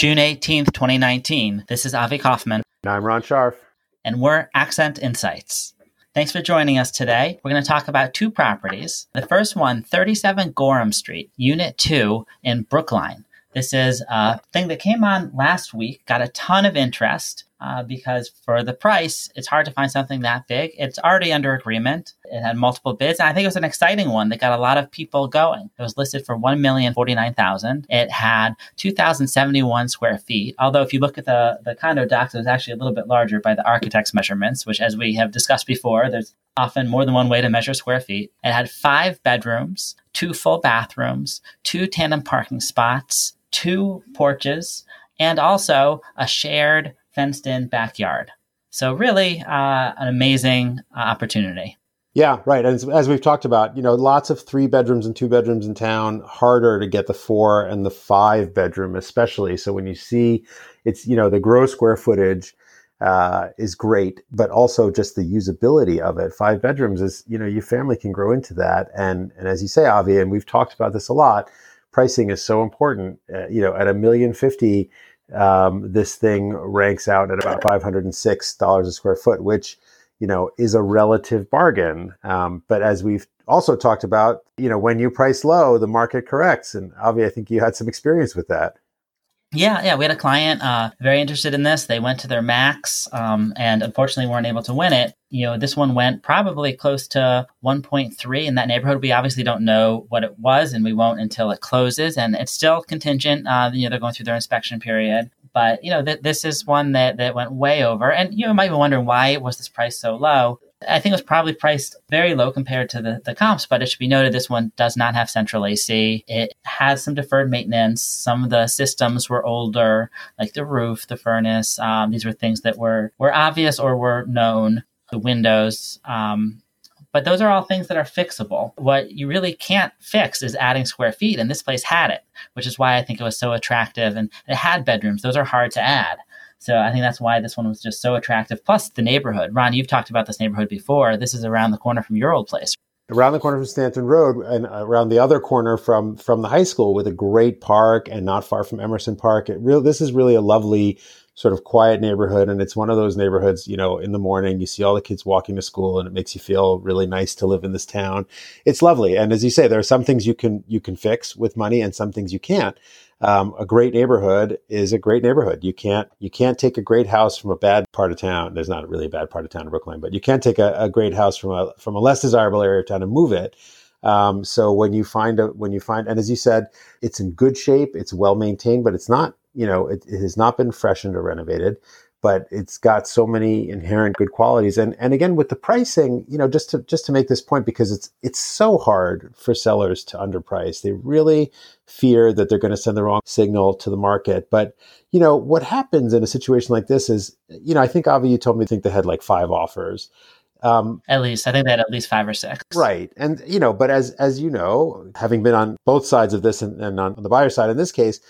June 18th, 2019. This is Avi Kaufman. And I'm Ron Scharf. And we're Accent Insights. Thanks for joining us today. We're going to talk about two properties. The first one, 37 Gorham Street, Unit 2 in Brookline. This is a thing that came on last week, got a ton of interest uh, because for the price, it's hard to find something that big. It's already under agreement. It had multiple bids. And I think it was an exciting one that got a lot of people going. It was listed for 1,049,000. It had 2,071 square feet. Although if you look at the, the condo docs, it was actually a little bit larger by the architect's measurements, which as we have discussed before, there's often more than one way to measure square feet. It had five bedrooms, two full bathrooms, two tandem parking spots, two porches, and also a shared fenced in backyard. So, really, uh, an amazing uh, opportunity. Yeah, right. As, as we've talked about, you know, lots of three bedrooms and two bedrooms in town, harder to get the four and the five bedroom, especially. So when you see it's, you know, the gross square footage uh, is great, but also just the usability of it. Five bedrooms is, you know, your family can grow into that. And, and as you say, Avi, and we've talked about this a lot, pricing is so important. Uh, you know, at a million fifty, um, this thing ranks out at about five hundred and six dollars a square foot, which you know is a relative bargain. Um, but as we've also talked about, you know, when you price low, the market corrects. And Avi, I think you had some experience with that. Yeah, yeah. We had a client uh, very interested in this. They went to their max um, and unfortunately weren't able to win it. You know, this one went probably close to 1.3 in that neighborhood. We obviously don't know what it was and we won't until it closes. And it's still contingent. Uh, you know, they're going through their inspection period. But, you know, th- this is one that, that went way over. And you might be wondering why was this price so low? I think it was probably priced very low compared to the, the comps, but it should be noted this one does not have central AC. It has some deferred maintenance. Some of the systems were older, like the roof, the furnace. Um, these were things that were, were obvious or were known. The windows, um, but those are all things that are fixable. What you really can't fix is adding square feet, and this place had it, which is why I think it was so attractive. And it had bedrooms; those are hard to add. So I think that's why this one was just so attractive. Plus the neighborhood. Ron, you've talked about this neighborhood before. This is around the corner from your old place. Around the corner from Stanton Road and around the other corner from from the high school with a great park and not far from Emerson Park. It real this is really a lovely sort of quiet neighborhood and it's one of those neighborhoods you know in the morning you see all the kids walking to school and it makes you feel really nice to live in this town it's lovely and as you say there are some things you can you can fix with money and some things you can't um, a great neighborhood is a great neighborhood. You can't you can't take a great house from a bad part of town. There's not really a bad part of town in Brookline, but you can't take a, a great house from a from a less desirable area of town and move it. Um, so when you find a when you find and as you said, it's in good shape, it's well maintained, but it's not you know it, it has not been freshened or renovated but it's got so many inherent good qualities. And and again with the pricing, you know, just to just to make this point because it's it's so hard for sellers to underprice. They really fear that they're going to send the wrong signal to the market. But you know what happens in a situation like this is, you know, I think Avi, you told me I think they had like five offers. Um, at least I think they had at least five or six. Right, and you know, but as as you know, having been on both sides of this and, and on the buyer side in this case,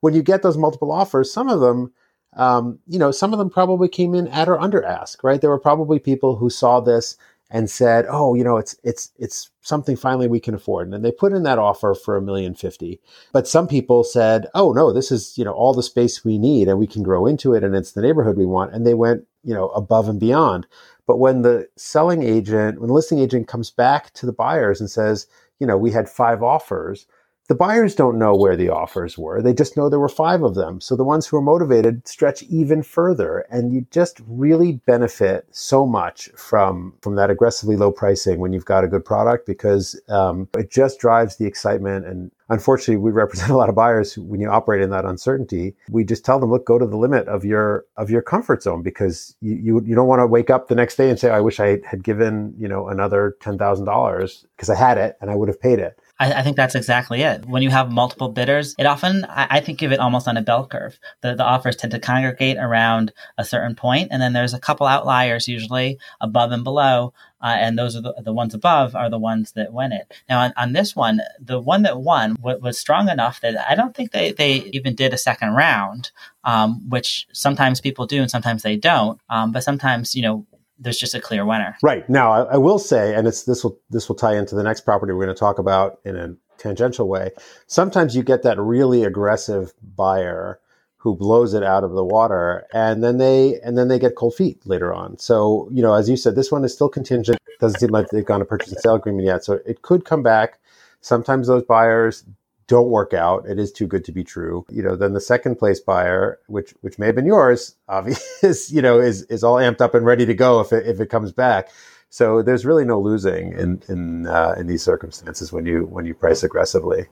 when you get those multiple offers, some of them um, you know, some of them probably came in at or under ask, right? There were probably people who saw this and said, "Oh, you know, it's it's it's something finally we can afford," and then they put in that offer for a million fifty. But some people said, "Oh no, this is you know all the space we need, and we can grow into it, and it's the neighborhood we want," and they went you know above and beyond. But when the selling agent, when the listing agent comes back to the buyers and says, "You know, we had five offers," The buyers don't know where the offers were. They just know there were five of them. So the ones who are motivated stretch even further. And you just really benefit so much from, from that aggressively low pricing when you've got a good product because um, it just drives the excitement. And unfortunately, we represent a lot of buyers who, when you operate in that uncertainty, we just tell them, look, go to the limit of your, of your comfort zone because you, you, you don't want to wake up the next day and say, I wish I had given, you know, another $10,000 because I had it and I would have paid it. I, I, think that's exactly it. When you have multiple bidders, it often, I, I, think of it almost on a bell curve. The, the offers tend to congregate around a certain point, and then there's a couple outliers usually above and below. Uh, and those are the, the ones above are the ones that win it. Now, on, on this one, the one that won w- was strong enough that I don't think they, they even did a second round, um, which sometimes people do and sometimes they don't. Um, but sometimes, you know, there's just a clear winner. Right. Now, I, I, will say, and it's this will this will tie into the next property we're going to talk about in a tangential way. Sometimes you get that really aggressive buyer who blows it out of the water and then they and then they get cold feet later on. So you know as you said this one is still contingent. Doesn't seem like they've gone to purchase and sale agreement yet. So it could come back. Sometimes those buyers don't work out it is too good to be true you know then the second place buyer which which may have been yours obvious you know is is all amped up and ready to go if it, if it comes back so there's really no losing in in uh, in these circumstances when you when you price aggressively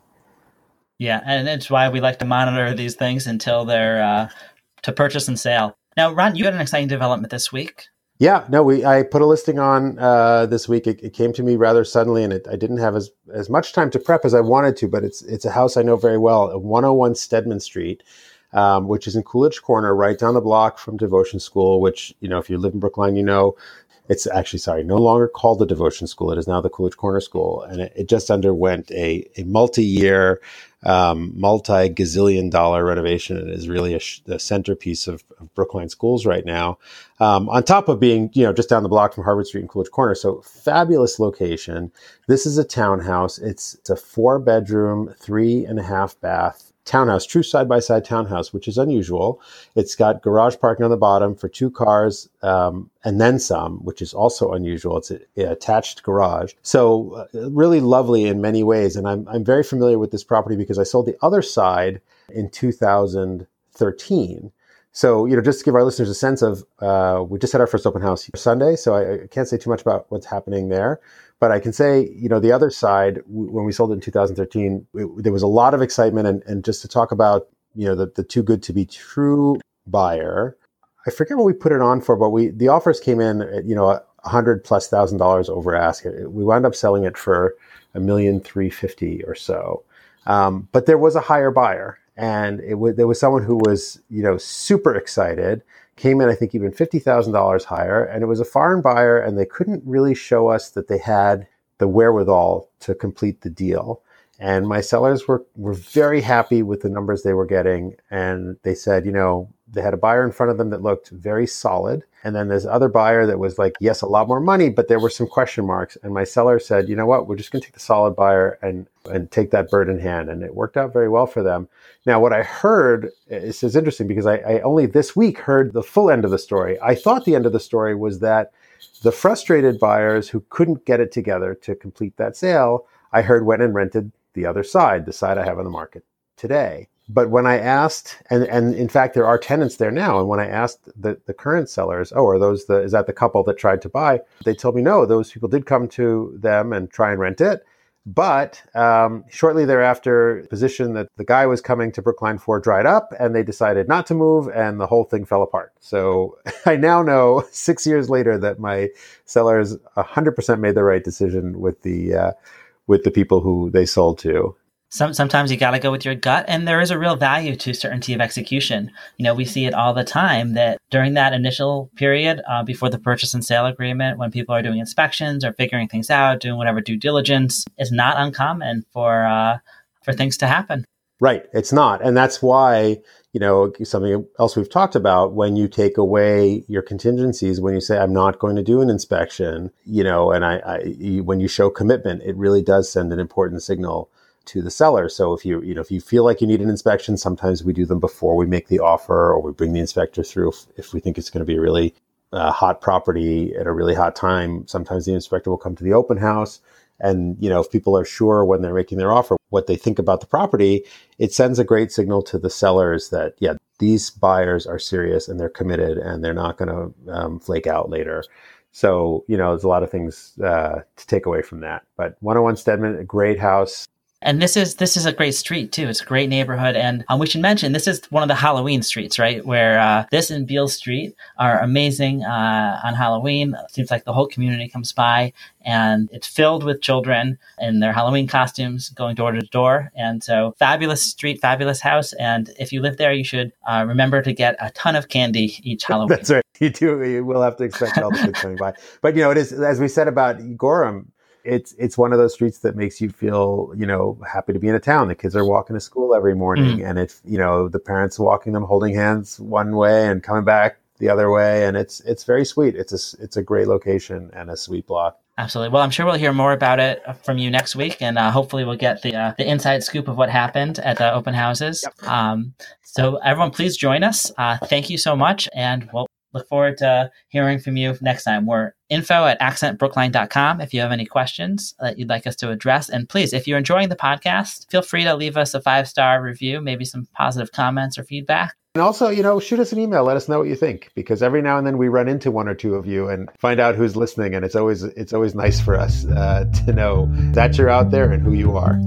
yeah, and it's why we like to monitor these things until they're uh, to purchase and sale. Now, Ron, you had an exciting development this week. Yeah, no, we I put a listing on uh, this week. It, it, came to me rather suddenly, and it, I didn't have as as much time to prep as I wanted to. But it's it's a house I know very well, 101 Stedman Street, um, which is in Coolidge Corner, right down the block from Devotion School. Which you know, if you live in Brookline, you know it's actually sorry, no longer called the Devotion School. It is now the Coolidge Corner School, and it, it just underwent a a multi year um, multi gazillion dollar renovation. It is really a, sh- a centerpiece of, of, Brookline schools right now. Um, on top of being, you know, just down the block from Harvard Street and Coolidge Corner. So fabulous location. This is a townhouse. It's, it's a four bedroom, three and a half bath townhouse, true side by side townhouse, which is unusual. It's got garage parking on the bottom for two cars um, and then some, which is also unusual. It's an attached garage. So, uh, really lovely in many ways. And I'm, I'm very familiar with this property because I sold the other side in 2013. So, you know, just to give our listeners a sense of, uh, we just had our first open house Sunday, so I, I can't say too much about what's happening there. But I can say, you know, the other side, when we sold it in 2013, it, there was a lot of excitement. And, and just to talk about, you know, the, the too good to be true buyer, I forget what we put it on for, but we the offers came in, at, you know, a hundred plus thousand dollars over ask. We wound up selling it for a million three fifty or so. Um, but there was a higher buyer, and it was there was someone who was, you know, super excited came in, I think, even $50,000 higher. And it was a foreign buyer, and they couldn't really show us that they had the wherewithal to complete the deal. And my sellers were, were very happy with the numbers they were getting. And they said, you know, they had a buyer in front of them that looked very solid. And then this other buyer that was like, yes, a lot more money, but there were some question marks. And my seller said, you know what, we're just going to take the solid buyer and, and take that bird in hand. And it worked out very well for them. Now, what I heard is, is interesting because I, I only this week heard the full end of the story. I thought the end of the story was that the frustrated buyers who couldn't get it together to complete that sale, I heard went and rented the other side, the side I have on the market today but when I asked, and, and in fact, there are tenants there now. And when I asked the, the current sellers, oh, are those the, is that the couple that tried to buy? They told me, no, those people did come to them and try and rent it. But um, shortly thereafter, the position that the guy was coming to Brookline for dried up, and they decided not to move, and the whole thing fell apart. So I now know six years later that my sellers 100% made the right decision with the uh, with the people who they sold to some, sometimes you got to go with your gut and there is a real value to certainty of execution. You know we see it all the time that during that initial period uh, before the purchase and sale agreement when people are doing inspections or figuring things out doing whatever due diligence is not uncommon for uh, for things to happen. Right. It's not. And that's why you know something else we've talked about when you take away your contingencies when you say i'm not going to do an inspection you know and i, I when you show commitment it really does send an important signal to the seller. So if you you know if you feel like you need an inspection, sometimes we do them before we make the offer, or we bring the inspector through if, if we think it's going to be a really uh, hot property at a really hot time. Sometimes the inspector will come to the open house, and you know if people are sure when they're making their offer what they think about the property, it sends a great signal to the sellers that yeah these buyers are serious and they're committed and they're not going to um, flake out later. So, you know, there's a lot of things uh, to take away from that. But 101 Stedman, a great house. And this is this is a great street too. It's a great neighborhood, and um, we should mention this is one of the Halloween streets, right? Where uh, this and Beals Street are amazing uh, on Halloween. It seems like the whole community comes by, and it's filled with children in their Halloween costumes, going door to door. And so, fabulous street, fabulous house. And if you live there, you should uh, remember to get a ton of candy each Halloween. That's right. You do. You will have to expect all the kids coming by. But you know, it is as we said about Gorham it's it's one of those streets that makes you feel you know happy to be in a town. The kids are walking to school every morning, mm. and it's you know the parents walking them holding hands one way and coming back the other way, and it's it's very sweet. It's a it's a great location and a sweet block. Absolutely. Well, I'm sure we'll hear more about it from you next week, and uh, hopefully we'll get the uh, the inside scoop of what happened at the open houses. Yep. Um, so everyone, please join us. Uh, thank you so much, and we'll look forward to hearing from you next time. We're info at accentbrookline.com if you have any questions that you'd like us to address. And please, if you're enjoying the podcast, feel free to leave us a five star review, maybe some positive comments or feedback. And also, you know, shoot us an email. Let us know what you think, because every now and then we run into one or two of you and find out who's listening, and it's always it's always nice for us uh, to know that you're out there and who you are.